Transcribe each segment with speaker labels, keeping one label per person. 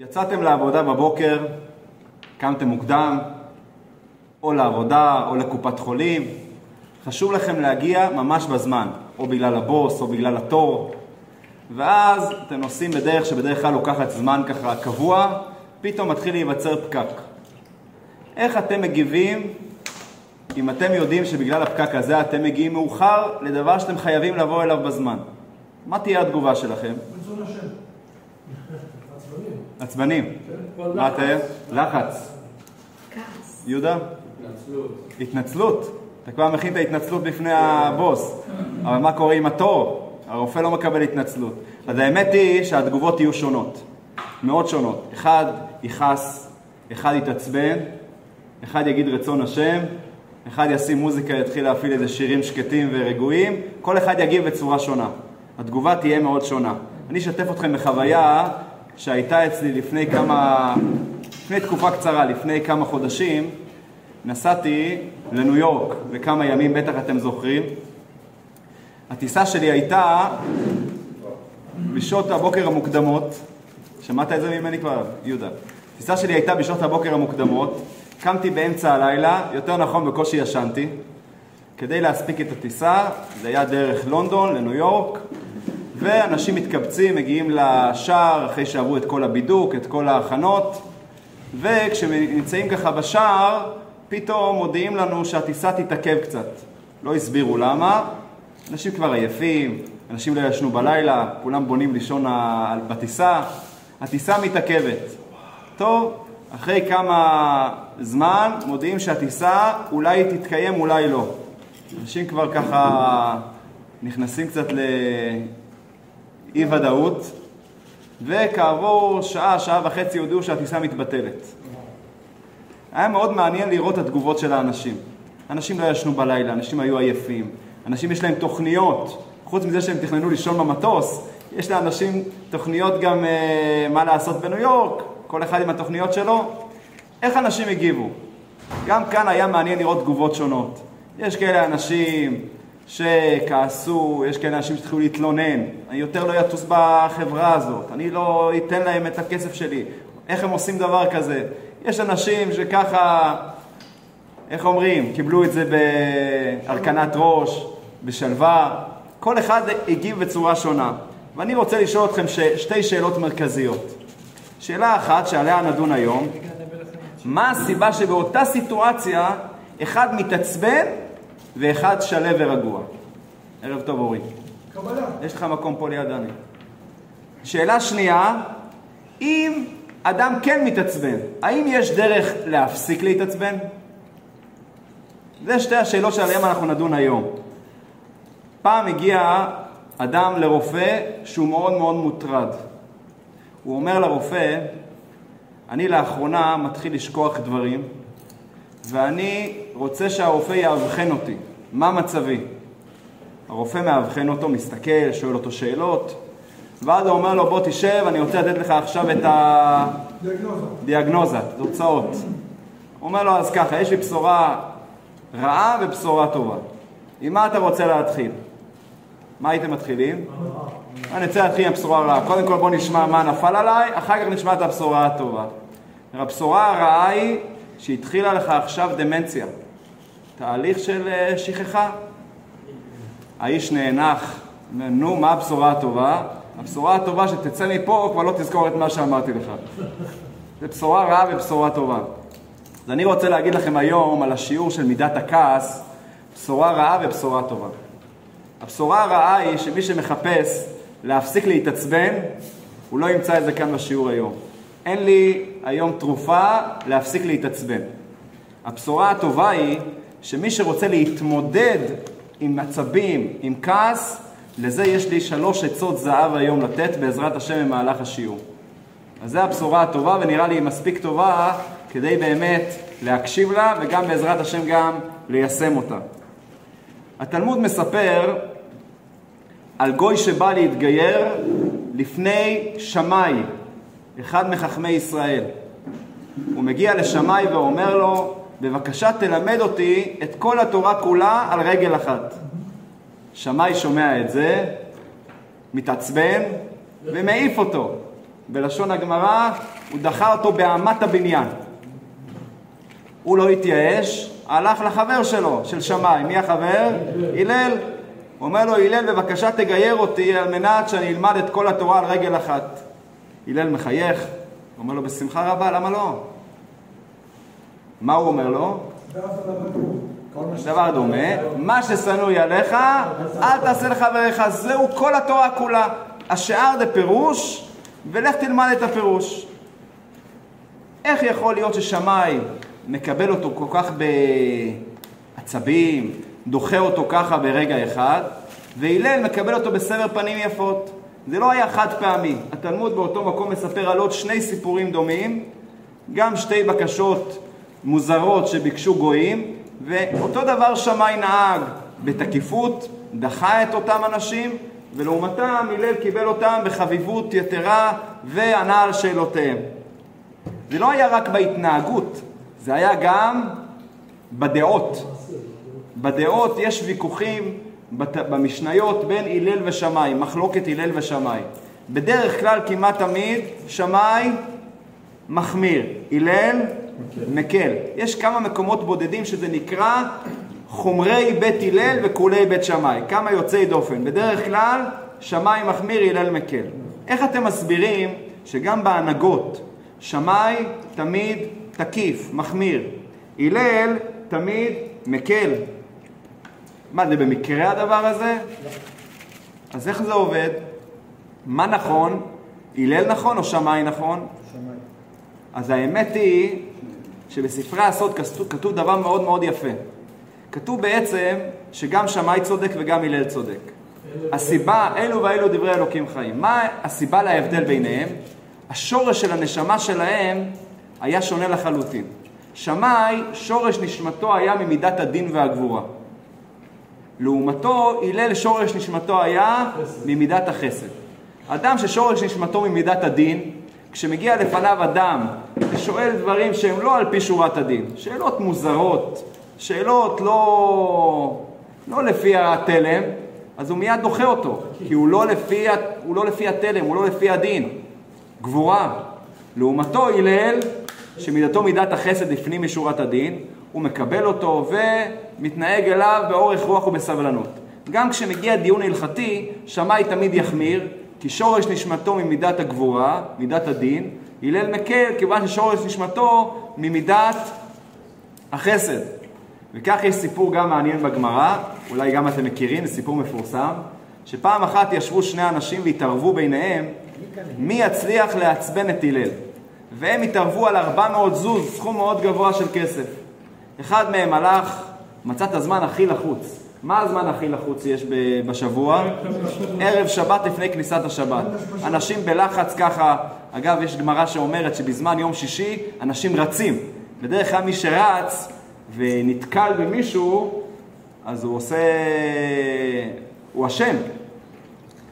Speaker 1: יצאתם לעבודה בבוקר, קמתם מוקדם, או לעבודה או לקופת חולים, חשוב לכם להגיע ממש בזמן, או בגלל הבוס או בגלל התור, ואז אתם נוסעים בדרך שבדרך כלל לוקחת זמן ככה קבוע, פתאום מתחיל להיווצר פקק. איך אתם מגיבים אם אתם יודעים שבגלל הפקק הזה אתם מגיעים מאוחר לדבר שאתם חייבים לבוא אליו בזמן? מה תהיה התגובה שלכם?
Speaker 2: רצון השם. עצבנים.
Speaker 1: מה אתם? לחץ.
Speaker 3: כעס.
Speaker 1: יהודה?
Speaker 4: התנצלות.
Speaker 1: התנצלות. אתה כבר מכין את ההתנצלות בפני הבוס. אבל מה קורה עם התור? הרופא לא מקבל התנצלות. אז האמת היא שהתגובות יהיו שונות. מאוד שונות. אחד יכעס, אחד יתעצבן, אחד יגיד רצון השם, אחד ישים מוזיקה, יתחיל להפעיל איזה שירים שקטים ורגועים, כל אחד יגיב בצורה שונה. התגובה תהיה מאוד שונה. אני אשתף אתכם בחוויה שהייתה אצלי לפני כמה, לפני תקופה קצרה, לפני כמה חודשים, נסעתי לניו יורק לכמה ימים, בטח אתם זוכרים. הטיסה שלי הייתה בשעות הבוקר המוקדמות, שמעת את זה ממני כבר, יהודה. הטיסה שלי הייתה בשעות הבוקר המוקדמות, קמתי באמצע הלילה, יותר נכון בקושי ישנתי, כדי להספיק את הטיסה, זה היה דרך לונדון לניו יורק, ואנשים מתקבצים, מגיעים לשער אחרי שעברו את כל הבידוק, את כל ההכנות, וכשנמצאים ככה בשער, פתאום מודיעים לנו שהטיסה תתעכב קצת. לא הסבירו למה, אנשים כבר עייפים, אנשים לא ישנו בלילה, כולם בונים לישון בטיסה, הטיסה מתעכבת. טוב, אחרי כמה זמן מודיעים שהטיסה אולי תתקיים, אולי לא. אנשים כבר ככה נכנסים קצת לאי ודאות, וכעבור שעה, שעה וחצי הודיעו שהטיסה מתבטלת. היה מאוד מעניין לראות את התגובות של האנשים. אנשים לא ישנו בלילה, אנשים היו עייפים, אנשים יש להם תוכניות, חוץ מזה שהם תכננו לישון במטוס, יש לאנשים תוכניות גם אה, מה לעשות בניו יורק, כל אחד עם התוכניות שלו. איך אנשים הגיבו? גם כאן היה מעניין לראות תגובות שונות. יש כאלה אנשים שכעסו, יש כאלה אנשים שהתחילו להתלונן, אני יותר לא אטוס בחברה הזאת, אני לא אתן להם את הכסף שלי, איך הם עושים דבר כזה? יש אנשים שככה, איך אומרים, קיבלו את זה בהרכנת ראש, בשלווה, כל אחד הגיב בצורה שונה. ואני רוצה לשאול אתכם ש... שתי שאלות מרכזיות. שאלה אחת שעליה נדון היום, מה הסיבה שבאותה סיטואציה אחד מתעצבן ואחד שלו ורגוע? ערב טוב אורי.
Speaker 2: קבלה.
Speaker 1: יש לך מקום פה ליד דני. שאלה שנייה, אם אדם כן מתעצבן, האם יש דרך להפסיק להתעצבן? זה שתי השאלות שעליהן אנחנו נדון היום. פעם הגיע אדם לרופא שהוא מאוד מאוד מוטרד. הוא אומר לרופא, אני לאחרונה מתחיל לשכוח דברים, ואני רוצה שהרופא יאבחן אותי. מה מצבי? הרופא מאבחן אותו, מסתכל, שואל אותו שאלות, ואז הוא אומר לו, בוא תשב, אני רוצה לתת לך עכשיו את
Speaker 2: דיאגנוזה.
Speaker 1: הדיאגנוזה, תוצאות. הוא אומר לו, אז ככה, יש לי בשורה רעה ובשורה טובה. עם מה אתה רוצה להתחיל? מה הייתם מתחילים? אני רוצה להתחיל עם הבשורה הרעה. קודם כל בוא נשמע מה נפל עליי, אחר כך נשמע את הבשורה הטובה. הבשורה הרעה היא שהתחילה לך עכשיו דמנציה. תהליך של אה, שכחה. האיש נאנח, נו, מה הבשורה הטובה? הבשורה הטובה שתצא מפה, כבר לא תזכור את מה שאמרתי לך. זה בשורה רעה ובשורה טובה. אז אני רוצה להגיד לכם היום על השיעור של מידת הכעס, בשורה רעה ובשורה טובה. הבשורה הרעה היא שמי שמחפש להפסיק להתעצבן, הוא לא ימצא את זה כאן בשיעור היום. אין לי היום תרופה להפסיק להתעצבן. הבשורה הטובה היא שמי שרוצה להתמודד עם עצבים, עם כעס, לזה יש לי שלוש עצות זהב היום לתת בעזרת השם במהלך השיעור. אז זו הבשורה הטובה ונראה לי היא מספיק טובה כדי באמת להקשיב לה וגם בעזרת השם גם ליישם אותה. התלמוד מספר על גוי שבא להתגייר לפני שמאי, אחד מחכמי ישראל. הוא מגיע לשמאי ואומר לו, בבקשה תלמד אותי את כל התורה כולה על רגל אחת. שמאי שומע את זה, מתעצבן ומעיף אותו. בלשון הגמרא, הוא דחה אותו באמת הבניין. הוא לא התייאש, הלך לחבר שלו, של שמאי. מי החבר? הלל. הוא אומר לו, הלל, בבקשה תגייר אותי על מנת שאני אלמד את כל התורה על רגל אחת. הלל מחייך, הוא אומר לו, בשמחה רבה, למה לא? מה הוא אומר לו? דבר דומה, מה ששנואי עליך, אל תעשה לחבריך, זהו כל התורה כולה. השאר זה פירוש, ולך תלמד את הפירוש. איך יכול להיות ששמאי מקבל אותו כל כך בעצבים, דוחה אותו ככה ברגע אחד, והלל מקבל אותו בסבר פנים יפות? זה לא היה חד פעמי. התלמוד באותו מקום מספר על עוד שני סיפורים דומים, גם שתי בקשות מוזרות שביקשו גויים, ואותו דבר שמאי נהג בתקיפות, דחה את אותם אנשים, ולעומתם הלל קיבל אותם בחביבות יתרה וענה על שאלותיהם. זה לא היה רק בהתנהגות, זה היה גם בדעות. בדעות יש ויכוחים במשניות בין הלל ושמאי, מחלוקת הלל ושמאי. בדרך כלל כמעט תמיד שמאי מחמיר, הלל מקל. יש כמה מקומות בודדים שזה נקרא חומרי בית הלל וכולי בית שמאי, כמה יוצאי דופן. בדרך כלל שמאי מחמיר, הלל מקל. איך אתם מסבירים שגם בהנהגות שמאי תמיד תקיף, מחמיר, הלל תמיד מקל? מה, זה במקרה הדבר הזה? אז איך זה עובד? מה נכון? הלל נכון או שמאי נכון? שמאי. אז האמת היא שבספרי הסוד כתוב דבר מאוד מאוד יפה. כתוב בעצם שגם שמאי צודק וגם הלל צודק. הסיבה, אלו ואלו דברי אלוקים חיים. מה הסיבה להבדל ביניהם? השורש של הנשמה שלהם היה שונה לחלוטין. שמאי, שורש נשמתו היה ממידת הדין והגבורה. לעומתו, הלל שורש נשמתו היה ממידת החסד. אדם ששורש נשמתו ממידת הדין, כשמגיע לפניו אדם ושואל דברים שהם לא על פי שורת הדין, שאלות מוזרות, שאלות לא, לא לפי התלם, אז הוא מיד דוחה אותו, כי הוא לא לפי, הוא לא לפי התלם, הוא לא לפי הדין. גבורה. לעומתו הלל, שמידתו מידת החסד לפנים משורת הדין, הוא מקבל אותו ומתנהג אליו באורך רוח ובסבלנות. גם כשמגיע דיון הלכתי, שמאי תמיד יחמיר, כי שורש נשמתו ממידת הגבורה, מידת הדין, הלל מקל כיוון ששורש נשמתו ממידת החסד. וכך יש סיפור גם מעניין בגמרא, אולי גם אתם מכירים, זה סיפור מפורסם, שפעם אחת ישבו שני אנשים והתערבו ביניהם מי יצליח לעצבן את הלל. והם התערבו על 400 זוז, סכום מאוד גבוה של כסף. אחד מהם הלך, מצא את הזמן הכי לחוץ. מה הזמן הכי לחוץ יש בשבוע? ערב שבת לפני כניסת השבת. אנשים בלחץ ככה, אגב, יש גמרא שאומרת שבזמן יום שישי אנשים רצים. בדרך כלל מי שרץ ונתקל במישהו, אז הוא עושה... הוא אשם.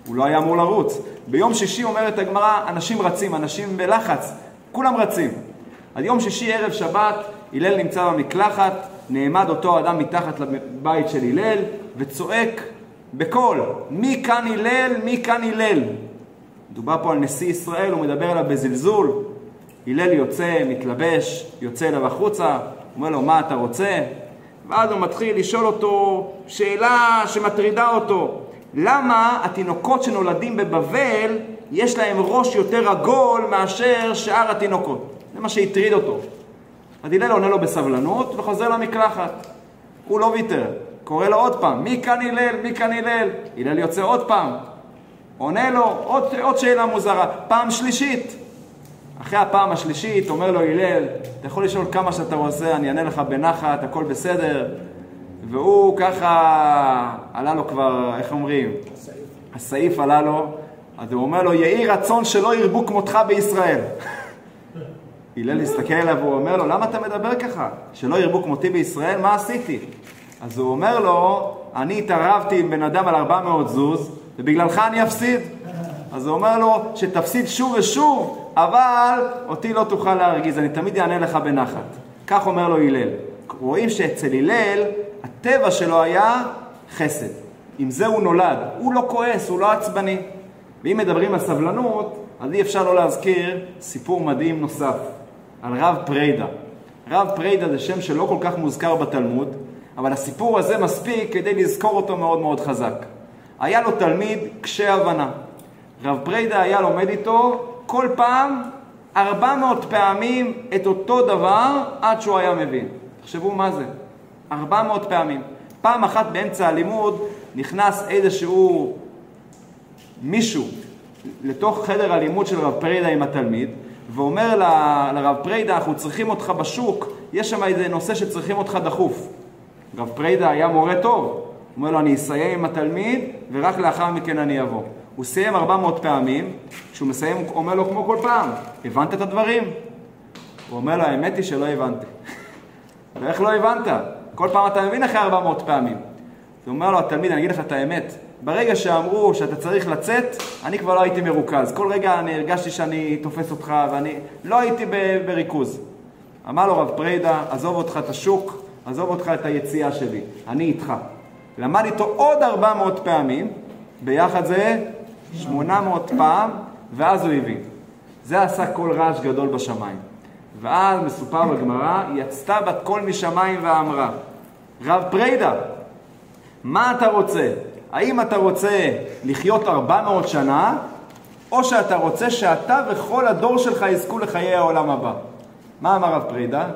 Speaker 1: הוא לא היה אמור לרוץ. ביום שישי אומרת הגמרא, אנשים רצים, אנשים בלחץ, כולם רצים. אז יום שישי ערב שבת, הלל נמצא במקלחת, נעמד אותו אדם מתחת לבית של הלל וצועק בקול, מי כאן הלל, מי כאן הלל. מדובר פה על נשיא ישראל, הוא מדבר אליו בזלזול. הלל יוצא, מתלבש, יוצא אליו החוצה, אומר לו, מה אתה רוצה? ואז הוא מתחיל לשאול אותו שאלה שמטרידה אותו. למה התינוקות שנולדים בבבל, יש להם ראש יותר עגול מאשר שאר התינוקות? זה מה שהטריד אותו. אז הלל עונה לו בסבלנות וחוזר למקלחת. הוא לא ויתר, קורא לו עוד פעם, מי כאן הלל? מי כאן הלל? הלל יוצא עוד פעם, עונה לו עוד, עוד שאלה מוזרה, פעם שלישית. אחרי הפעם השלישית אומר לו הלל, אתה יכול לשאול כמה שאתה רוצה, אני אענה לך בנחת, הכל בסדר. והוא ככה, עלה לו כבר, איך אומרים? הסעיף. הסעיף עלה לו, אז הוא אומר לו, יהי רצון שלא ירבו כמותך בישראל. הלל הסתכל עליו והוא אומר לו, למה אתה מדבר ככה? שלא ירבו כמותי בישראל? מה עשיתי? אז הוא אומר לו, אני התערבתי עם בן אדם על 400 זוז, ובגללך אני אפסיד. אז הוא אומר לו, שתפסיד שוב ושוב, אבל אותי לא תוכל להרגיז, אני תמיד אענה לך בנחת. כך אומר לו הלל. רואים שאצל הלל, הטבע שלו היה חסד. עם זה הוא נולד. הוא לא כועס, הוא לא עצבני. ואם מדברים על סבלנות, אז אי אפשר לא להזכיר סיפור מדהים נוסף על רב פריידה. רב פריידה זה שם שלא כל כך מוזכר בתלמוד, אבל הסיפור הזה מספיק כדי לזכור אותו מאוד מאוד חזק. היה לו תלמיד קשה הבנה. רב פריידה היה לומד איתו כל פעם 400 פעמים את אותו דבר עד שהוא היה מבין. תחשבו מה זה, 400 פעמים. פעם אחת באמצע הלימוד נכנס איזשהו מישהו לתוך חדר הלימוד של רב פרידה עם התלמיד, ואומר ל- לרב פרידה, אנחנו צריכים אותך בשוק, יש שם איזה נושא שצריכים אותך דחוף. רב פרידה היה מורה טוב, הוא אומר לו, אני אסיים עם התלמיד, ורק לאחר מכן אני אבוא. הוא סיים 400 פעמים, כשהוא מסיים, הוא אומר לו כמו כל פעם, הבנת את הדברים? הוא אומר לו, האמת היא שלא הבנתי. ואיך לא הבנת? כל פעם אתה מבין אחרי 400 פעמים. הוא אומר לו, התלמיד, אני אגיד לך את האמת, ברגע שאמרו שאתה צריך לצאת, אני כבר לא הייתי מרוכז. כל רגע אני הרגשתי שאני תופס אותך, ואני לא הייתי בריכוז. אמר לו רב פרידה, עזוב אותך את השוק, עזוב אותך את היציאה שלי, אני איתך. למד איתו עוד 400 פעמים, ביחד זה 800 פעם, ואז הוא הבין. זה עשה קול רעש גדול בשמיים. ואז מסופר בגמרא, יצתה בת קול משמיים ואמרה, רב פרידה, מה אתה רוצה? האם אתה רוצה לחיות 400 שנה, או שאתה רוצה שאתה וכל הדור שלך יזכו לחיי העולם הבא? מה אמר רב פרידה?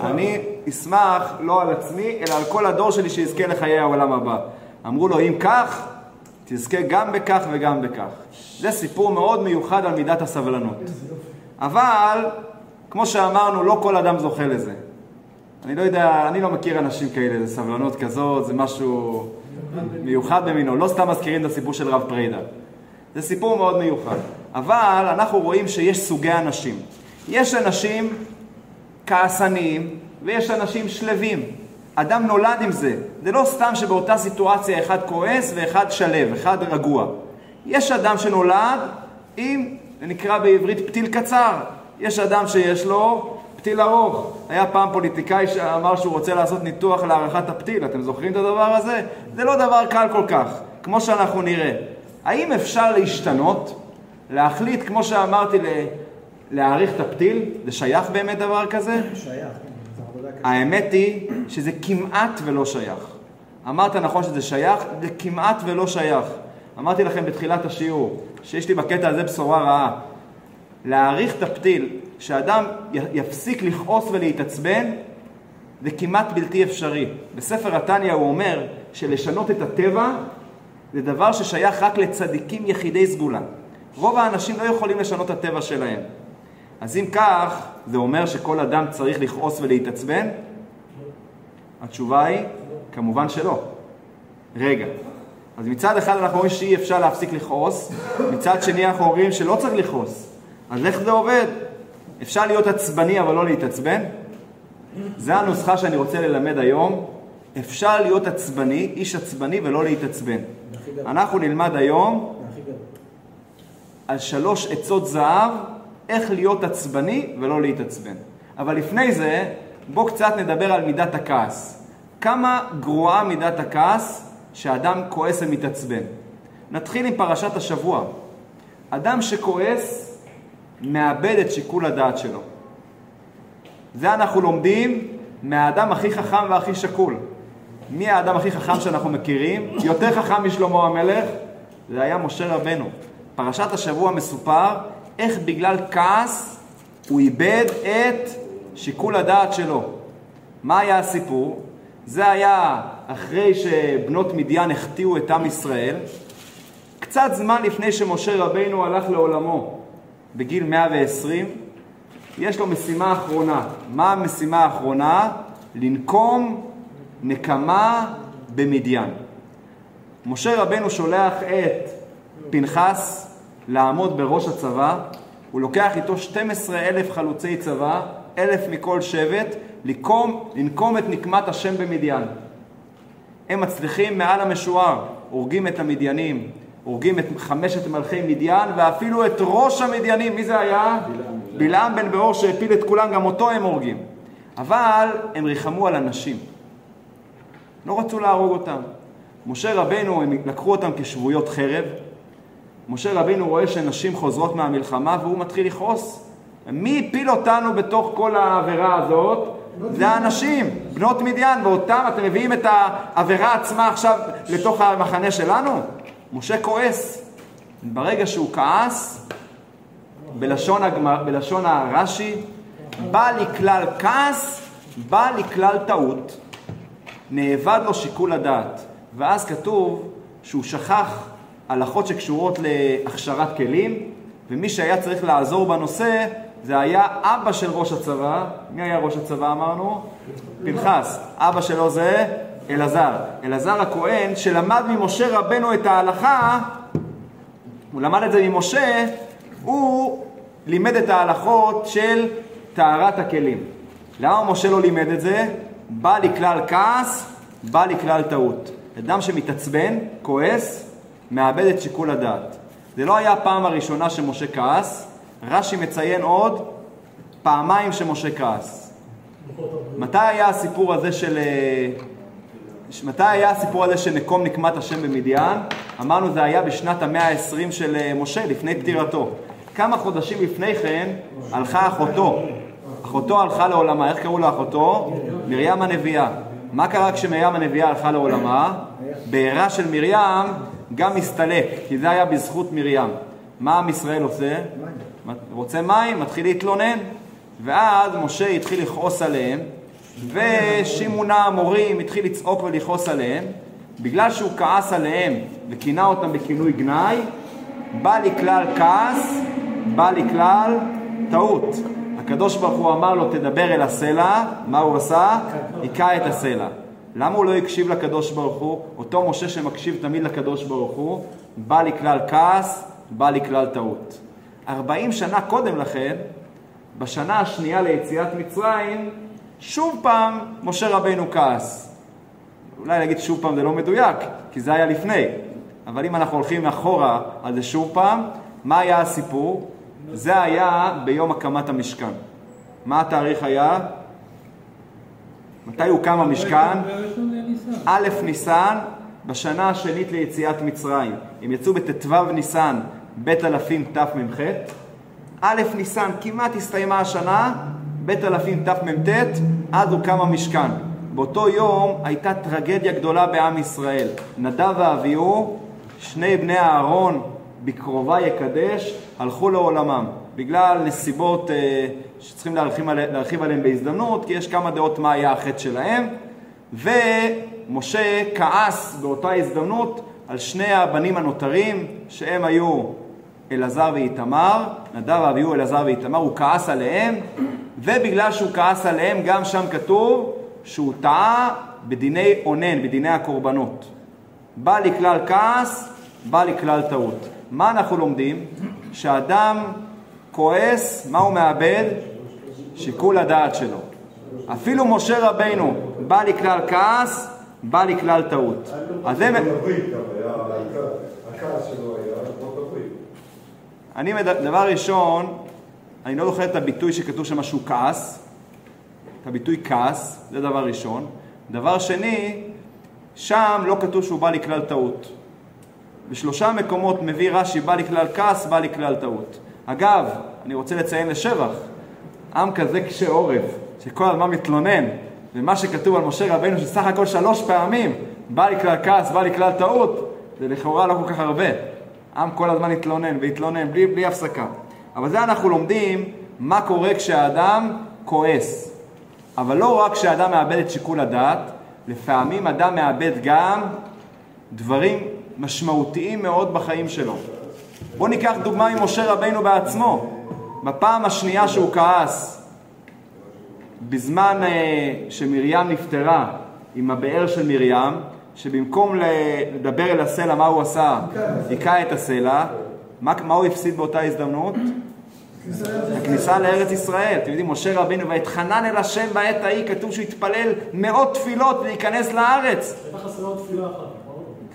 Speaker 1: אני אשמח לא על עצמי, אלא על כל הדור שלי שיזכה לחיי העולם הבא. אמרו לו, אם כך, תזכה גם בכך וגם בכך. זה סיפור מאוד מיוחד על מידת הסבלנות. אבל, כמו שאמרנו, לא כל אדם זוכה לזה. אני לא יודע, אני לא מכיר אנשים כאלה, זה סבלנות כזאת, זה משהו מיוחד במינו. לא סתם מזכירים את הסיפור של רב פרידה. זה סיפור מאוד מיוחד. אבל אנחנו רואים שיש סוגי אנשים. יש אנשים כעסניים ויש אנשים שלווים. אדם נולד עם זה. זה לא סתם שבאותה סיטואציה אחד כועס ואחד שלב, אחד רגוע. יש אדם שנולד עם, זה נקרא בעברית פתיל קצר. יש אדם שיש לו פתיל ארוך. היה פעם פוליטיקאי שאמר שהוא רוצה לעשות ניתוח להערכת הפתיל. אתם זוכרים את הדבר הזה? זה לא דבר קל כל כך, כמו שאנחנו נראה. האם אפשר להשתנות? להחליט, כמו שאמרתי, להעריך את הפתיל? זה שייך באמת דבר כזה?
Speaker 3: שייך, כן.
Speaker 1: האמת היא שזה כמעט ולא שייך. אמרת נכון שזה שייך, זה כמעט ולא שייך. אמרתי לכם בתחילת השיעור, שיש לי בקטע הזה בשורה רעה. להעריך את הפתיל, שאדם יפסיק לכעוס ולהתעצבן, זה כמעט בלתי אפשרי. בספר התניא הוא אומר שלשנות את הטבע זה דבר ששייך רק לצדיקים יחידי סגולה. רוב האנשים לא יכולים לשנות את הטבע שלהם. אז אם כך, זה אומר שכל אדם צריך לכעוס ולהתעצבן? התשובה היא, כמובן שלא. רגע, אז מצד אחד אנחנו אומרים שאי אפשר להפסיק לכעוס, מצד שני אנחנו אומרים שלא צריך לכעוס. אז איך זה עובד? אפשר להיות עצבני אבל לא להתעצבן? זה הנוסחה שאני רוצה ללמד היום. אפשר להיות עצבני, איש עצבני ולא להתעצבן. אנחנו נלמד היום. על שלוש עצות זהב, איך להיות עצבני ולא להתעצבן. אבל לפני זה, בואו קצת נדבר על מידת הכעס. כמה גרועה מידת הכעס שאדם כועס ומתעצבן. נתחיל עם פרשת השבוע. אדם שכועס מאבד את שיקול הדעת שלו. זה אנחנו לומדים מהאדם הכי חכם והכי שקול. מי האדם הכי חכם שאנחנו מכירים? יותר חכם משלמה המלך? זה היה משה רבנו. פרשת השבוע מסופר איך בגלל כעס הוא איבד את שיקול הדעת שלו. מה היה הסיפור? זה היה אחרי שבנות מדיין החטיאו את עם ישראל, קצת זמן לפני שמשה רבנו הלך לעולמו, בגיל 120, יש לו משימה אחרונה. מה המשימה האחרונה? לנקום נקמה במדיין. משה רבנו שולח את פנחס לעמוד בראש הצבא, הוא לוקח איתו 12 אלף חלוצי צבא, אלף מכל שבט, לנקום, לנקום את נקמת השם במדיין. הם מצליחים מעל המשוער, הורגים את המדיינים, הורגים את חמשת מלכי מדיין, ואפילו את ראש המדיינים, מי זה היה? בלעם, בן באור שהפיל את כולם, גם אותו הם הורגים. אבל הם ריחמו על הנשים. לא רצו להרוג אותם. משה רבנו, הם לקחו אותם כשבויות חרב, משה רבינו רואה שנשים חוזרות מהמלחמה והוא מתחיל לכעוס. מי הפיל אותנו בתוך כל העבירה הזאת? זה הנשים, בנות מדיין, ואותם אתם מביאים את העבירה עצמה עכשיו לתוך המחנה שלנו? משה כועס. ברגע שהוא כעס, בלשון, הגמר, בלשון הרש"י, בא לי כלל כעס, בא לי כלל טעות. נאבד לו שיקול הדעת. ואז כתוב שהוא שכח הלכות שקשורות להכשרת כלים, ומי שהיה צריך לעזור בנושא זה היה אבא של ראש הצבא. מי היה ראש הצבא אמרנו? פנחס. אבא שלו זה אלעזר. אלעזר הכהן, שלמד ממשה רבנו את ההלכה, הוא למד את זה ממשה, הוא לימד את ההלכות של טהרת הכלים. למה משה לא לימד את זה? בא לי כלל כעס, בא לי כלל טעות. אדם שמתעצבן, כועס, מאבד את שיקול הדעת. זה לא היה הפעם הראשונה שמשה כעס, רש"י מציין עוד פעמיים שמשה כעס. מתי היה הסיפור הזה של... מתי היה הסיפור הזה שנקום נקמת השם במדיין? אמרנו זה היה בשנת המאה ה-20 של אה, משה, לפני פטירתו. כמה חודשים לפני כן הלכה אחותו. אחותו הלכה לעולמה, איך קראו לאחותו? מרים הנביאה. מה קרה כשמרים הנביאה הלכה לעולמה? בעירה של מרים גם הסתלק, כי זה היה בזכות מרים. מה עם ישראל עושה? רוצה מים, מתחיל להתלונן. ואז משה התחיל לכעוס עליהם, ושימונה המורים התחיל לצעוק ולכעוס עליהם. בגלל שהוא כעס עליהם וכינה אותם בכינוי גנאי, בא לי כלל כעס, בא לי כלל טעות. הקדוש ברוך הוא אמר לו, תדבר אל הסלע, מה הוא עשה? היכה את הסלע. למה הוא לא הקשיב לקדוש ברוך הוא? אותו משה שמקשיב תמיד לקדוש ברוך הוא, בא לי כלל כעס, בא לי כלל טעות. 40 שנה קודם לכן, בשנה השנייה ליציאת מצרים, שוב פעם משה רבנו כעס. אולי להגיד שוב פעם זה לא מדויק, כי זה היה לפני. אבל אם אנחנו הולכים אחורה על זה שוב פעם, מה היה הסיפור? זה היה ביום הקמת המשכן. מה התאריך היה? מתי הוקם המשכן? א' ניסן, בשנה השנית ליציאת מצרים. הם יצאו בט"ו ניסן, ב' אלפים תמ"ח. א' ניסן, כמעט הסתיימה השנה, ב' אלפים תמ"ט, אז הוקם המשכן. באותו יום הייתה טרגדיה גדולה בעם ישראל. נדב ואביהו, שני בני אהרון, בקרובה יקדש, הלכו לעולמם. בגלל נסיבות אה, שצריכים להרחיב, עליה, להרחיב עליהן בהזדמנות, כי יש כמה דעות מה היה החטא שלהם. ומשה כעס באותה הזדמנות על שני הבנים הנותרים, שהם היו אלעזר ואיתמר, נדב ואביהו אלעזר ואיתמר, הוא כעס עליהם, ובגלל שהוא כעס עליהם, גם שם כתוב שהוא טעה בדיני אונן, בדיני הקורבנות. בא לי כלל כעס, בא לי כלל טעות. מה אנחנו לומדים? שאדם כועס, מה הוא מאבד? שיקול הדעת שלו. אפילו משה רבינו, בא לי כלל כעס, בא לי כלל טעות. אז זה... אני, דבר ראשון, אני לא זוכר את הביטוי שכתוב שם שהוא כעס, את הביטוי כעס, זה דבר ראשון. דבר שני, שם לא כתוב שהוא בא לי כלל טעות. בשלושה מקומות מביא רש"י בא לי כלל כעס, בא לי כלל טעות. אגב, אני רוצה לציין לשבח, עם כזה קשה עורף, שכל הזמן מתלונן, ומה שכתוב על משה רבנו שסך הכל שלוש פעמים בא לי כלל כעס, בא לי כלל טעות, זה לכאורה לא כל כך הרבה. עם כל הזמן התלונן והתלונן בלי, בלי הפסקה. אבל זה אנחנו לומדים מה קורה כשהאדם כועס. אבל לא רק כשהאדם מאבד את שיקול הדעת, לפעמים אדם מאבד גם דברים משמעותיים מאוד בחיים שלו. בואו ניקח דוגמה ממשה רבינו בעצמו. בפעם השנייה שהוא כעס, בזמן אה, שמרים נפטרה עם הבאר של מרים, שבמקום לדבר אל הסלע, מה הוא עשה? היכה את הסלע. מה, מה הוא הפסיד באותה הזדמנות? הכניסה לארץ ישראל. אתם יודעים, משה רבינו, ואתחנן אל השם בעת ההיא, כתוב שהוא התפלל מאות תפילות להיכנס לארץ.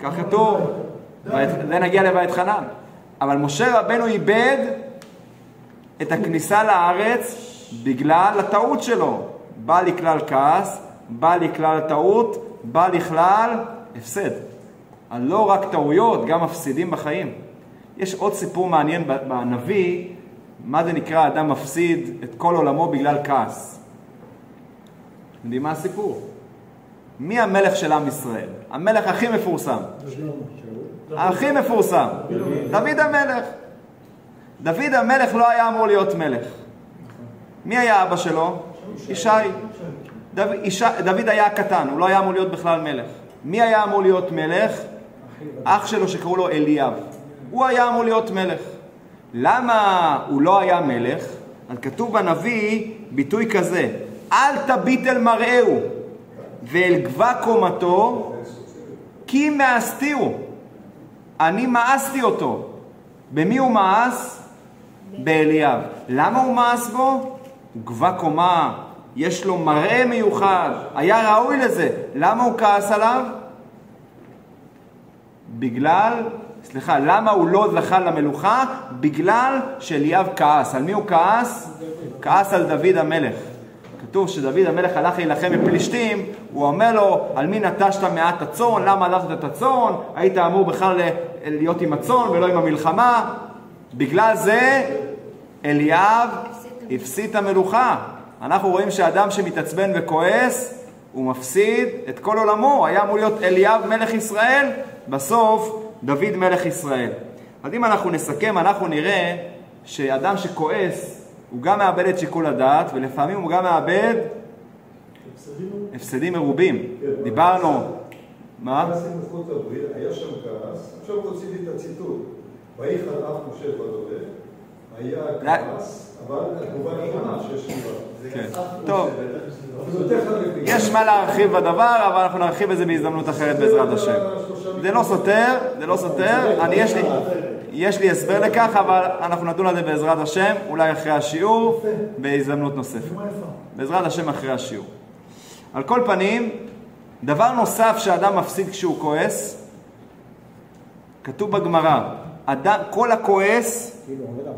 Speaker 1: כך כתוב, זה נגיע ל"ואתחנן". אבל משה רבנו איבד את הכניסה לארץ בגלל הטעות שלו. בא לי כלל כעס, בא לי כלל טעות, בא לכלל הפסד. על לא רק טעויות, גם מפסידים בחיים. יש עוד סיפור מעניין בנביא, מה זה נקרא אדם מפסיד את כל עולמו בגלל כעס. אתם יודעים מה הסיפור? מי המלך של עם ישראל? המלך הכי מפורסם. הכי מפורסם. דוד המלך. דוד המלך לא היה אמור להיות מלך. מי היה אבא שלו? ישי. דוד, ישי, דוד היה קטן, הוא לא היה אמור להיות בכלל מלך. מי היה אמור להיות מלך? אח שלו שקראו לו אליאב. הוא היה אמור להיות מלך. למה הוא לא היה מלך? אז כתוב בנביא ביטוי כזה, אל תביט אל מראהו ואל גבה קומתו, כי מאסתיהו. אני מאסתי אותו. במי הוא מאס? באליאב. למה הוא מאס בו? הוא גבה קומה, יש לו מראה מיוחד, היה ראוי לזה. למה הוא כעס עליו? בגלל, סליחה, למה הוא לא זכה למלוכה? בגלל שאליאב כעס. על מי הוא כעס? כעס על דוד המלך. כתוב שדוד המלך הלך להילחם בפלישתים, הוא אומר לו, על מי נטשת מעט הצאן? למה עזבת את הצאן? היית אמור בכלל להיות עם הצאן ולא עם המלחמה. בגלל זה אליאב הפסיד את המלוכה. אנחנו רואים שאדם שמתעצבן וכועס, הוא מפסיד את כל עולמו. היה אמור להיות אליאב מלך ישראל, בסוף דוד מלך ישראל. אז אם אנחנו נסכם, אנחנו נראה שאדם שכועס, הוא גם מאבד את שיקול הדעת, ולפעמים הוא גם מאבד הפסדים מרובים. דיברנו... מה?
Speaker 4: היה שם כעס, עכשיו רציתי את הציטוט. ויחל אף משה בדובר, היה כעס, אבל התגובה נכונה שיש תשובה.
Speaker 1: כן. טוב, יש מה להרחיב בדבר, אבל אנחנו נרחיב את זה בהזדמנות אחרת בעזרת השם. זה לא סותר, זה לא סותר, אני יש לי... יש לי הסבר לכך, אבל אנחנו נדון על זה בעזרת השם, אולי אחרי השיעור, בהזדמנות נוספת. בעזרת השם אחרי השיעור. על כל פנים, דבר נוסף שאדם מפסיד כשהוא כועס, כתוב בגמרא, כל הכועס,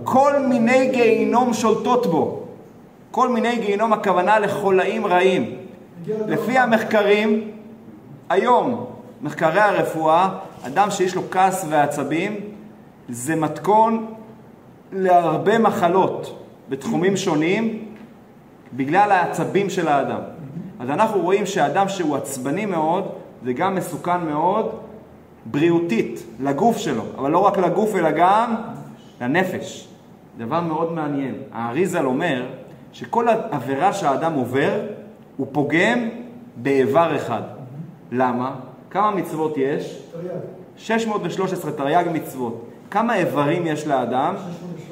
Speaker 1: כל מיני גיהינום שולטות בו. כל מיני גיהינום הכוונה לחולאים רעים. לפי המחקרים, היום, מחקרי הרפואה, אדם שיש לו כעס ועצבים, זה מתכון להרבה מחלות בתחומים שונים בגלל העצבים של האדם. אז אנחנו רואים שאדם שהוא עצבני מאוד, זה גם מסוכן מאוד בריאותית, לגוף שלו, אבל לא רק לגוף אלא גם לנפש. דבר מאוד מעניין. האריזל אומר שכל עבירה שהאדם עובר, הוא פוגם באיבר אחד. למה? כמה מצוות יש? 613 תרי"ג מצוות. כמה איברים יש לאדם?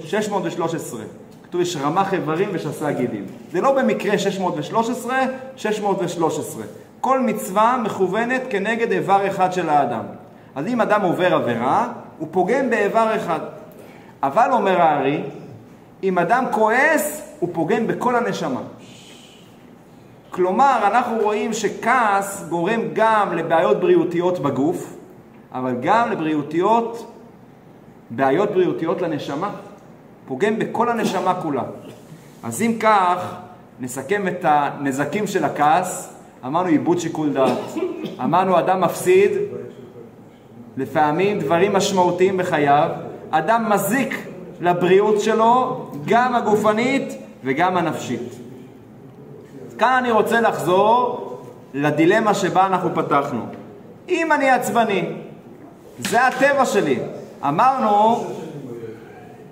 Speaker 1: 613. כתוב יש רמ"ח איברים ושסה גידים. זה לא במקרה 613, 613. כל מצווה מכוונת כנגד איבר אחד של האדם. אז אם אדם עובר עבירה, הוא פוגם באיבר אחד. אבל אומר הארי, אם אדם כועס, הוא פוגם בכל הנשמה. כלומר, אנחנו רואים שכעס גורם גם לבעיות בריאותיות בגוף, אבל גם לבריאותיות, בעיות בריאותיות לנשמה. פוגם בכל הנשמה כולה. אז אם כך, נסכם את הנזקים של הכעס, אמרנו איבוד שיקול דעת, אמרנו אדם מפסיד לפעמים דברים משמעותיים בחייו, אדם מזיק לבריאות שלו, גם הגופנית וגם הנפשית. כאן אני רוצה לחזור לדילמה שבה אנחנו פתחנו. אם אני עצבני, זה הטבע שלי. אמרנו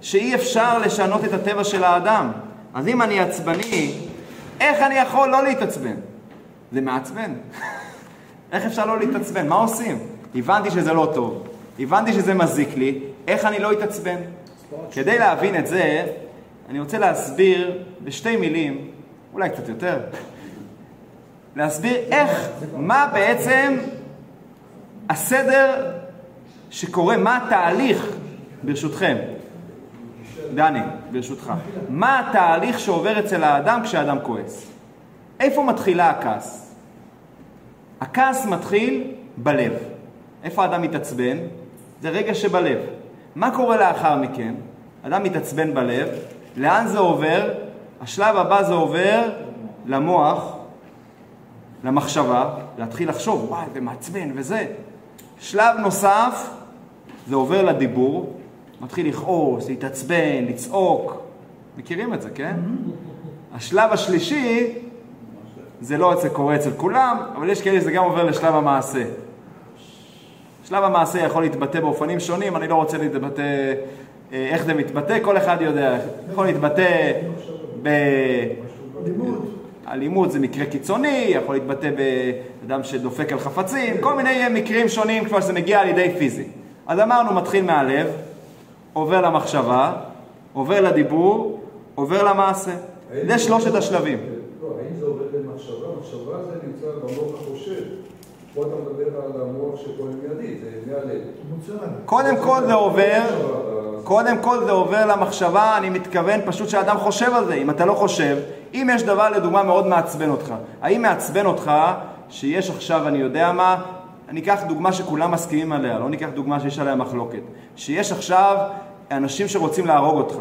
Speaker 1: שאי אפשר לשנות את הטבע של האדם. אז אם אני עצבני, איך אני יכול לא להתעצבן? זה מעצבן. איך אפשר לא להתעצבן? מה עושים? הבנתי שזה לא טוב, הבנתי שזה מזיק לי, איך אני לא אתעצבן? כדי להבין את זה, אני רוצה להסביר בשתי מילים, אולי קצת יותר, להסביר איך, מה בעצם הסדר שקורה, מה התהליך, ברשותכם, דני, ברשותך, מה התהליך שעובר אצל האדם כשהאדם כועס? איפה מתחילה הכעס? הכעס מתחיל בלב. איפה האדם מתעצבן? זה רגע שבלב. מה קורה לאחר מכן? אדם מתעצבן בלב, לאן זה עובר? השלב הבא זה עובר למוח, למחשבה, להתחיל לחשוב, וואי, זה מעצבן וזה. שלב נוסף, זה עובר לדיבור, מתחיל לכעוס, להתעצבן, לצעוק. מכירים את זה, כן? השלב השלישי, זה לא זה קורה אצל כולם, אבל יש כאלה שזה גם עובר לשלב המעשה. שלב המעשה יכול להתבטא באופנים שונים, אני לא רוצה להתבטא אה, איך זה מתבטא, כל אחד יודע. יכול להתבטא ב...
Speaker 2: אלימות.
Speaker 1: זה מקרה קיצוני, יכול להתבטא באדם שדופק על חפצים, כל מיני מקרים שונים כבר שזה מגיע על ידי פיזי. אז אמרנו, מתחיל מהלב, עובר למחשבה, עובר לדיבור, עובר למעשה. זה שלושת השלבים.
Speaker 4: לא, האם זה עובד למחשבה? מחשבה זה נמצא במוח. פה אתה מדבר על המוח שפועל מיידית, זה מהלב.
Speaker 1: קודם כל זה עובר, קודם כל זה עובר למחשבה, אני מתכוון פשוט שהאדם חושב על זה. אם אתה לא חושב, אם יש דבר לדוגמה מאוד מעצבן אותך, האם מעצבן אותך שיש עכשיו, אני יודע מה, אני אקח דוגמה שכולם מסכימים עליה, לא ניקח דוגמה שיש עליה מחלוקת, שיש עכשיו אנשים שרוצים להרוג אותך,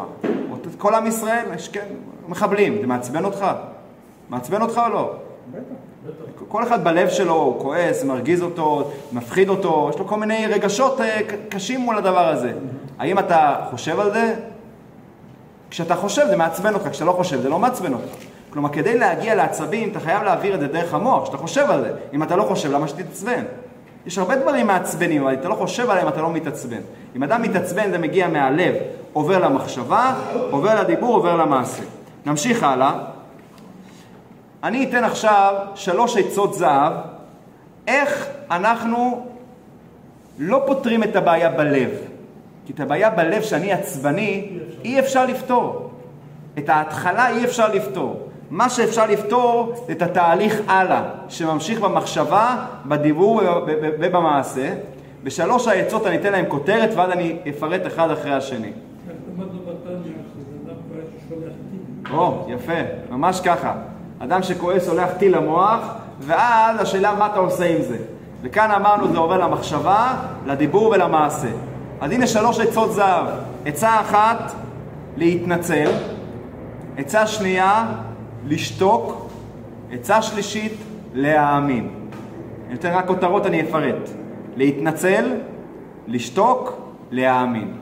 Speaker 1: כל עם ישראל, יש כן, מחבלים, זה מעצבן אותך? מעצבן אותך או לא? כל אחד בלב שלו, הוא כועס, מרגיז אותו, מפחיד אותו, יש לו כל מיני רגשות אה, קשים מול הדבר הזה. האם אתה חושב על זה? כשאתה חושב זה מעצבן אותך, כשאתה לא חושב זה לא מעצבן אותך. כלומר, כדי להגיע לעצבים, אתה חייב להעביר את זה דרך המוח, שאתה חושב על זה. אם אתה לא חושב, למה שתתעצבן? יש הרבה דברים מעצבנים, אבל אם אתה לא חושב עליהם, אתה לא מתעצבן. אם אדם מתעצבן, זה מגיע מהלב, עובר למחשבה, עובר לדיבור, עובר למעשה. נמשיך הלאה. אני אתן עכשיו שלוש עצות זהב, איך אנחנו לא פותרים את הבעיה בלב. כי את הבעיה בלב שאני עצבני, אי אפשר לפתור. את ההתחלה אי אפשר לפתור. מה שאפשר לפתור זה את התהליך הלאה, שממשיך במחשבה, בדיבור וב- וב- ובמעשה. בשלוש העצות אני אתן להם כותרת, ואז אני אפרט אחד אחרי השני.
Speaker 5: ששולח טיל.
Speaker 1: או, יפה, ממש ככה. אדם שכועס הולך טיל למוח, ואז השאלה מה אתה עושה עם זה. וכאן אמרנו זה עובר למחשבה, לדיבור ולמעשה. אז הנה שלוש עצות זהב. עצה אחת, להתנצל. עצה שנייה, לשתוק. עצה שלישית, להאמין. אני אתן רק כותרות, אני אפרט. להתנצל, לשתוק, להאמין.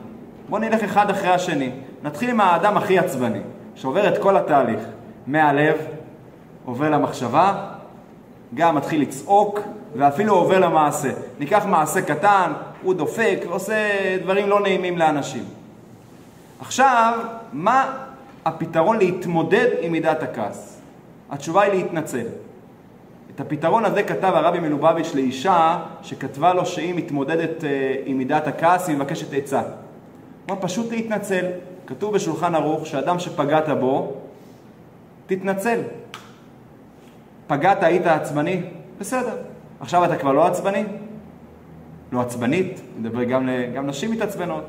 Speaker 1: בואו נלך אחד אחרי השני. נתחיל עם האדם הכי עצבני, שעובר את כל התהליך. מהלב, עובר למחשבה, גם מתחיל לצעוק, ואפילו עובר למעשה. ניקח מעשה קטן, הוא דופק ועושה דברים לא נעימים לאנשים. עכשיו, מה הפתרון להתמודד עם מידת הכעס? התשובה היא להתנצל. את הפתרון הזה כתב הרבי מלובביץ' לאישה שכתבה לו שהיא מתמודדת אה, עם מידת הכעס, היא מבקשת עצה. הוא אומר, פשוט להתנצל. כתוב בשולחן ערוך שאדם שפגעת בו, תתנצל. פגעת, היית עצבני? בסדר. עכשיו אתה כבר לא עצבני? לא עצבנית, אני מדבר גם, גם נשים מתעצבנות.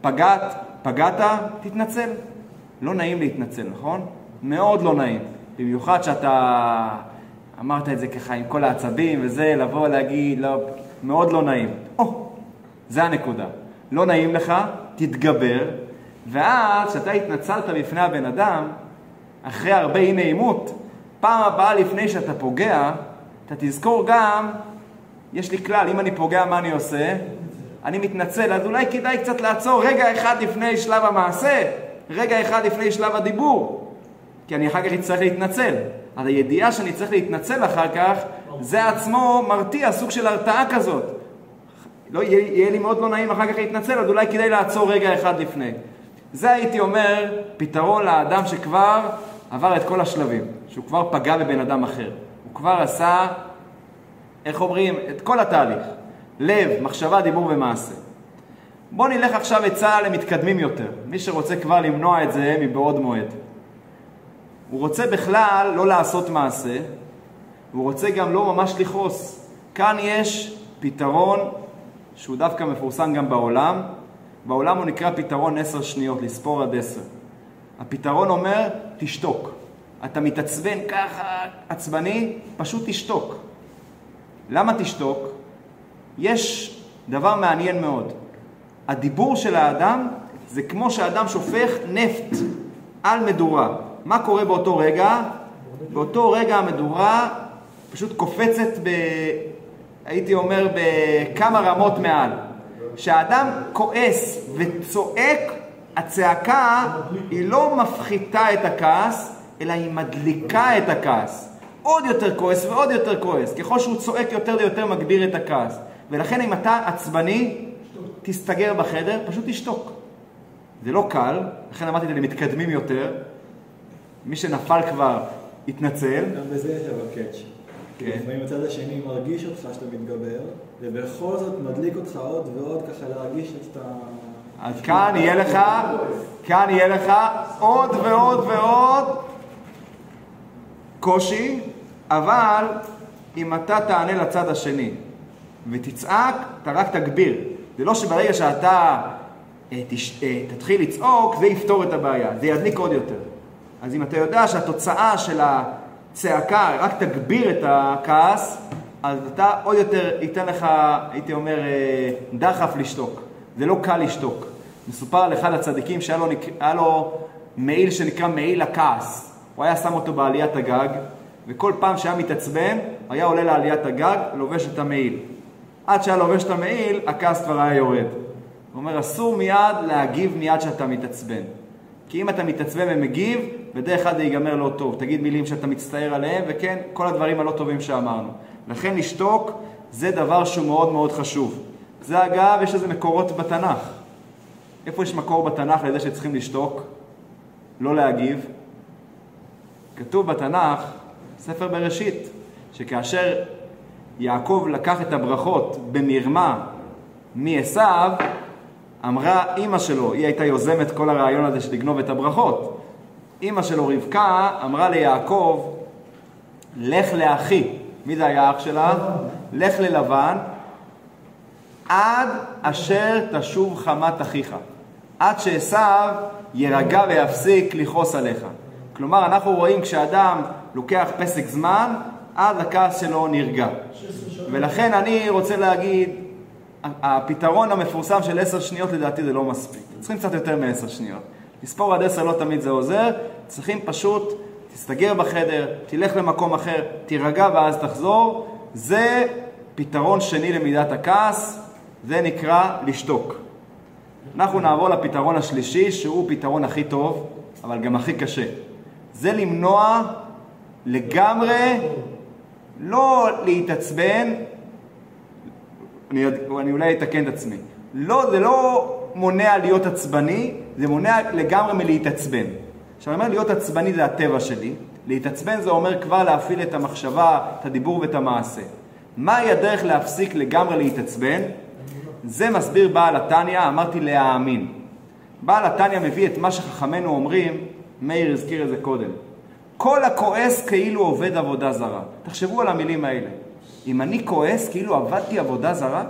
Speaker 1: פגעת, פגעת, תתנצל. לא נעים להתנצל, נכון? מאוד לא נעים. במיוחד שאתה אמרת את זה ככה עם כל העצבים וזה, לבוא להגיד, לא, מאוד לא נעים. או, זה הנקודה. לא נעים לך, תתגבר, ואז כשאתה התנצלת בפני הבן אדם, אחרי הרבה אי נעימות, פעם הבאה לפני שאתה פוגע, אתה תזכור גם, יש לי כלל, אם אני פוגע, מה אני עושה? אני מתנצל, אז אולי כדאי קצת לעצור רגע אחד לפני שלב המעשה, רגע אחד לפני שלב הדיבור, כי אני אחר כך אצטרך להתנצל. אז הידיעה שאני צריך להתנצל אחר כך, זה עצמו מרתיע, סוג של הרתעה כזאת. לא, יהיה, יהיה לי מאוד לא נעים אחר כך להתנצל, אז אולי כדאי לעצור רגע אחד לפני. זה הייתי אומר פתרון לאדם שכבר עבר את כל השלבים, שהוא כבר פגע בבן אדם אחר. הוא כבר עשה, איך אומרים, את כל התהליך. לב, מחשבה, דיבור ומעשה. בואו נלך עכשיו עצה למתקדמים יותר. מי שרוצה כבר למנוע את זה מבעוד מועד. הוא רוצה בכלל לא לעשות מעשה, הוא רוצה גם לא ממש לכעוס. כאן יש פתרון שהוא דווקא מפורסם גם בעולם. בעולם הוא נקרא פתרון עשר שניות, לספור עד עשר. הפתרון אומר, תשתוק. אתה מתעצבן ככה, עצבני, פשוט תשתוק. למה תשתוק? יש דבר מעניין מאוד. הדיבור של האדם זה כמו שהאדם שופך נפט על מדורה. מה קורה באותו רגע? באותו רגע המדורה פשוט קופצת ב... הייתי אומר בכמה רמות מעל. כשאדם כועס וצועק, הצעקה היא לא מפחיתה את הכעס, אלא היא מדליקה את הכעס. עוד יותר כועס ועוד יותר כועס. ככל שהוא צועק יותר ויותר מגביר את הכעס. ולכן אם אתה עצבני, תסתגר בחדר, פשוט תשתוק. זה לא קל, לכן אמרתי את זה למתקדמים יותר. מי שנפל כבר, יתנצל.
Speaker 3: גם בזה יש אבל קאץ'.
Speaker 1: כן.
Speaker 3: לפעמים הצד השני מרגיש אותך שאתה מתגבר, ובכל זאת מדליק אותך עוד ועוד ככה להרגיש שאתה...
Speaker 1: אז כאן יהיה לך, כאן יהיה לך עוד ועוד ועוד קושי, אבל אם אתה תענה לצד השני ותצעק, אתה רק תגביר. זה לא שברגע שאתה אה, תש, אה, תתחיל לצעוק, זה יפתור את הבעיה, זה ידליק עוד יותר. אז אם אתה יודע שהתוצאה של הצעקה רק תגביר את הכעס, אז אתה עוד יותר ייתן לך, הייתי אומר, אה, דחף לשתוק. זה לא קל לשתוק. מסופר על אחד הצדיקים שהיה לו, לו מעיל שנקרא מעיל הכעס. הוא היה שם אותו בעליית הגג, וכל פעם שהיה מתעצבן, היה עולה לעליית הגג, לובש את המעיל. עד שהיה לובש את המעיל, הכעס כבר היה יורד. הוא אומר, אסור מיד להגיב מיד שאתה מתעצבן. כי אם אתה מתעצבן ומגיב, בדרך כלל זה ייגמר לא טוב. תגיד מילים שאתה מצטער עליהם, וכן, כל הדברים הלא טובים שאמרנו. לכן לשתוק זה דבר שהוא מאוד מאוד חשוב. זה אגב, יש לזה מקורות בתנ"ך. איפה יש מקור בתנ"ך לזה שצריכים לשתוק? לא להגיב? כתוב בתנ"ך, ספר בראשית, שכאשר יעקב לקח את הברכות במרמה מעשו, אמרה אימא שלו, היא הייתה יוזמת כל הרעיון הזה של לגנוב את הברכות. אימא שלו, רבקה, אמרה ליעקב, לך לאחי. מי זה היה אח שלה? לך ללבן, עד אשר תשוב חמת אחיך. עד שעשו יירגע ויפסיק לכעוס עליך. כלומר, אנחנו רואים כשאדם לוקח פסק זמן, אז הכעס שלו נרגע. ולכן אני רוצה להגיד, הפתרון המפורסם של עשר שניות לדעתי זה לא מספיק. צריכים קצת יותר מעשר שניות. לספור עד עשר לא תמיד זה עוזר, צריכים פשוט, תסתגר בחדר, תלך למקום אחר, תירגע ואז תחזור. זה פתרון שני למידת הכעס, זה נקרא לשתוק. אנחנו נעבור לפתרון השלישי, שהוא פתרון הכי טוב, אבל גם הכי קשה. זה למנוע לגמרי, לא להתעצבן, אני, אני אולי אתקן את עצמי. לא, זה לא מונע להיות עצבני, זה מונע לגמרי מלהתעצבן. עכשיו, אני אומר להיות עצבני זה הטבע שלי, להתעצבן זה אומר כבר להפעיל את המחשבה, את הדיבור ואת המעשה. מהי הדרך להפסיק לגמרי להתעצבן? זה מסביר בעל התניא, אמרתי להאמין. בעל התניא מביא את מה שחכמינו אומרים, מאיר הזכיר את זה קודם. כל הכועס כאילו עובד עבודה זרה. תחשבו על המילים האלה. אם אני כועס כאילו עבדתי עבודה זרה?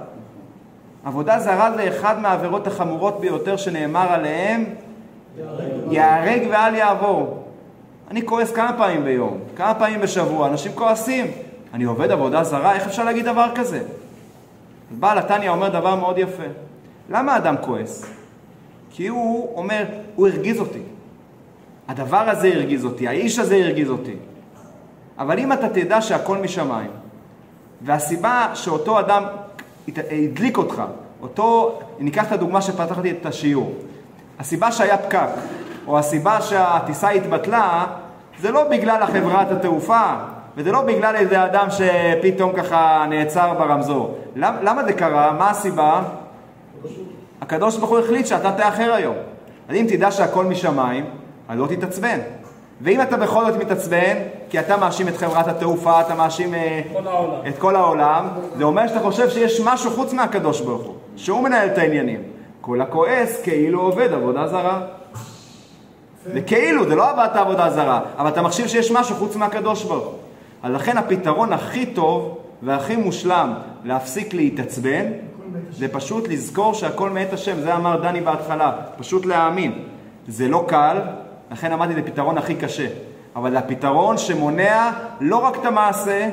Speaker 1: עבודה זרה זה אחד מהעבירות החמורות ביותר שנאמר עליהם, ייהרג ואל יעבור. אני כועס כמה פעמים ביום, כמה פעמים בשבוע, אנשים כועסים. אני עובד עבודה זרה? איך אפשר להגיד דבר כזה? בעל התניא אומר דבר מאוד יפה. למה אדם כועס? כי הוא אומר, הוא הרגיז אותי. הדבר הזה הרגיז אותי, האיש הזה הרגיז אותי. אבל אם אתה תדע שהכל משמיים, והסיבה שאותו אדם הדליק אותך, אותו, ניקח את הדוגמה שפתחתי את השיעור, הסיבה שהיה פקק, או הסיבה שהטיסה התבטלה, זה לא בגלל החברת התעופה, וזה לא בגלל איזה אדם שפתאום ככה נעצר ברמזור. למה, למה זה קרה? מה הסיבה? הקדוש ברוך הוא החליט שאתה תאחר היום. אז אם תדע שהכל משמיים, אז לא תתעצבן. ואם אתה בכל זאת מתעצבן, כי אתה מאשים את חברת התעופה, אתה מאשים אה,
Speaker 5: כל.
Speaker 1: את כל העולם, זה אומר שאתה חושב שיש משהו חוץ מהקדוש ברוך הוא, שהוא מנהל את העניינים. כל הכועס כאילו עובד עבודה זרה. זה כאילו, זה לא עבדת עבודה זרה, אבל אתה מחשיב שיש משהו חוץ מהקדוש ברוך הוא. אז לכן הפתרון הכי טוב והכי מושלם להפסיק להתעצבן, זה פשוט לזכור שהכל מאת השם, זה אמר דני בהתחלה, פשוט להאמין. זה לא קל, לכן אמרתי זה הפתרון הכי קשה. אבל זה הפתרון שמונע לא רק את המעשה,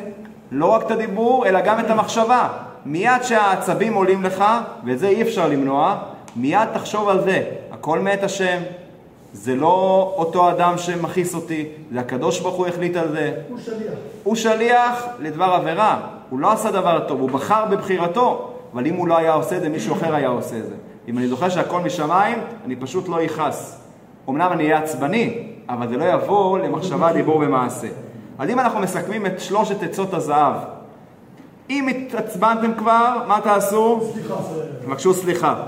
Speaker 1: לא רק את הדיבור, אלא גם את המחשבה. מיד שהעצבים עולים לך, ואת זה אי אפשר למנוע, מיד תחשוב על זה. הכל מאת השם, זה לא אותו אדם שמכעיס אותי, זה הקדוש ברוך הוא החליט על זה.
Speaker 2: הוא שליח.
Speaker 1: הוא שליח לדבר עבירה, הוא לא עשה דבר טוב, הוא בחר בבחירתו. אבל אם הוא לא היה עושה את זה, מישהו אחר היה עושה את זה. אם אני זוכר שהכל משמיים, אני פשוט לא אכעס. אמנם אני אהיה עצבני, אבל זה לא יבוא למחשבה, דיבור ומעשה. אז אם אנחנו מסכמים את שלושת עצות הזהב, אם התעצבנתם כבר, מה תעשו?
Speaker 2: סליחה.
Speaker 1: תבקשו סליחה.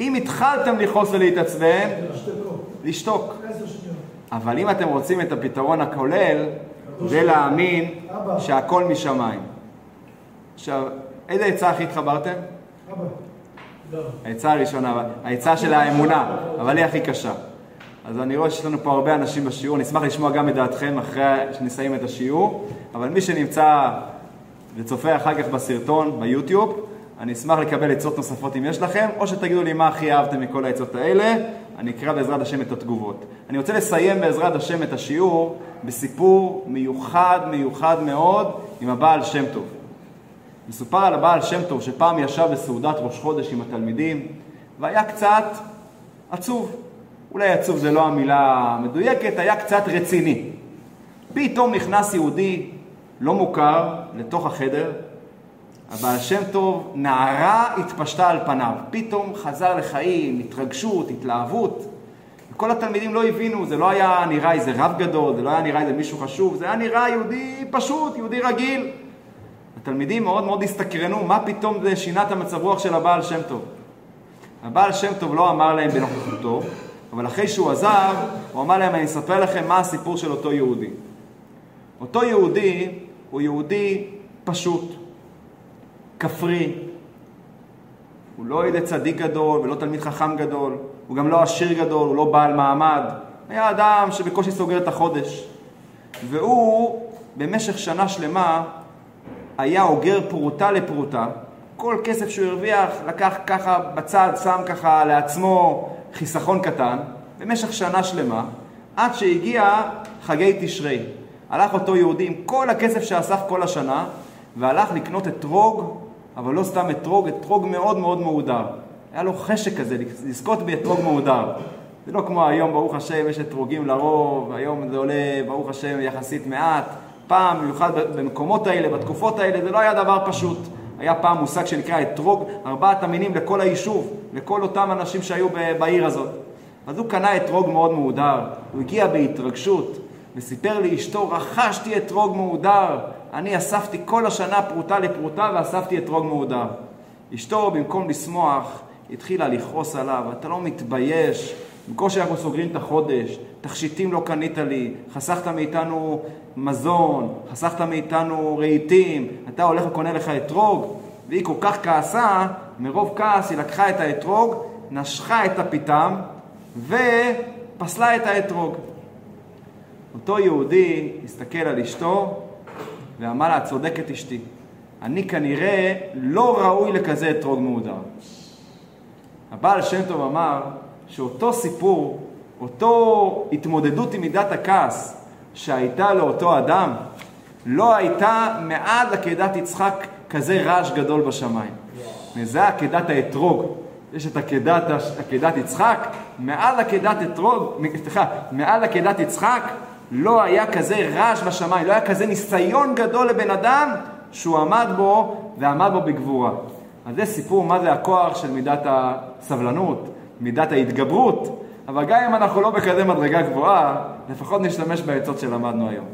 Speaker 1: אם התחלתם לכעוס ולהתעצבן. לשתוק. אבל אם אתם רוצים את הפתרון הכולל, זה להאמין שהכל משמיים. עכשיו, איזה עצה הכי התחברתם?
Speaker 2: אבא.
Speaker 5: לא.
Speaker 1: העצה הראשונה, העצה של האמונה, אבל היא הכי קשה. אז אני רואה שיש לנו פה הרבה אנשים בשיעור, נשמח לשמוע גם את דעתכם אחרי שנסיים את השיעור, אבל מי שנמצא וצופה אחר כך בסרטון ביוטיוב, אני אשמח לקבל עצות נוספות אם יש לכם, או שתגידו לי מה הכי אהבתם מכל העצות האלה, אני אקרא בעזרת השם את התגובות. אני רוצה לסיים בעזרת השם את השיעור בסיפור מיוחד מיוחד מאוד עם הבעל שם טוב. מסופר על הבעל שם טוב שפעם ישב בסעודת ראש חודש עם התלמידים והיה קצת עצוב. אולי עצוב זה לא המילה המדויקת, היה קצת רציני. פתאום נכנס יהודי לא מוכר לתוך החדר, הבעל שם טוב, נערה התפשטה על פניו. פתאום חזר לחיים, התרגשות, התלהבות. וכל התלמידים לא הבינו, זה לא היה נראה איזה רב גדול, זה לא היה נראה איזה מישהו חשוב, זה היה נראה יהודי פשוט, יהודי רגיל. התלמידים מאוד מאוד הסתקרנו, מה פתאום זה שינה את המצב רוח של הבעל שם טוב. הבעל שם טוב לא אמר להם בנוכחותו, אבל אחרי שהוא עזב, הוא אמר להם, אני אספר לכם מה הסיפור של אותו יהודי. אותו יהודי הוא יהודי פשוט, כפרי. הוא לא איזה צדיק גדול ולא תלמיד חכם גדול, הוא גם לא עשיר גדול, הוא לא בעל מעמד. היה אדם שבקושי סוגר את החודש. והוא במשך שנה שלמה היה אוגר פרוטה לפרוטה. כל כסף שהוא הרוויח לקח ככה בצד, שם ככה לעצמו חיסכון קטן, במשך שנה שלמה, עד שהגיע חגי תשרי. הלך אותו יהודי עם כל הכסף שאסף כל השנה, והלך לקנות אתרוג, אבל לא סתם אתרוג, אתרוג מאוד מאוד מהודר. היה לו חשק כזה, לזכות באתרוג מהודר. זה לא כמו היום, ברוך השם, יש אתרוגים לרוב, היום זה עולה, ברוך השם, יחסית מעט. פעם, במיוחד במקומות האלה, בתקופות האלה, זה לא היה דבר פשוט. היה פעם מושג שנקרא אתרוג, ארבעת המינים לכל היישוב, לכל אותם אנשים שהיו בעיר הזאת. אז הוא קנה אתרוג מאוד מהודר, הוא הגיע בהתרגשות, וסיפר לאשתו, רכשתי אתרוג מהודר, אני אספתי כל השנה פרוטה לפרוטה ואספתי אתרוג מהודר. אשתו, במקום לשמוח, התחילה לכעוס עליו, אתה לא מתבייש, בקושי אנחנו סוגרים את החודש, תכשיטים לא קנית לי, חסכת מאיתנו מזון, חסכת מאיתנו רהיטים, אתה הולך וקונה לך אתרוג, והיא כל כך כעסה, מרוב כעס היא לקחה את האתרוג, נשכה את הפיתם ופסלה את האתרוג. אותו יהודי הסתכל על אשתו ואמר לה, צודקת אשתי, אני כנראה לא ראוי לכזה אתרוג מהודר. הבעל שם טוב אמר שאותו סיפור, אותו התמודדות עם מידת הכעס שהייתה לאותו אדם, לא הייתה מעד עקדת יצחק כזה רעש גדול בשמיים. וזה עקדת האתרוג. יש את עקדת, עקדת יצחק, מעל עקדת אתרוג, סליחה, מעל עקדת יצחק לא היה כזה רעש בשמיים, לא היה כזה ניסיון גדול לבן אדם שהוא עמד בו ועמד בו בגבורה. אז זה סיפור מה זה הכוח של מידת הסבלנות, מידת ההתגברות, אבל גם אם אנחנו לא בכזה מדרגה גבוהה, לפחות נשתמש בעצות שלמדנו היום.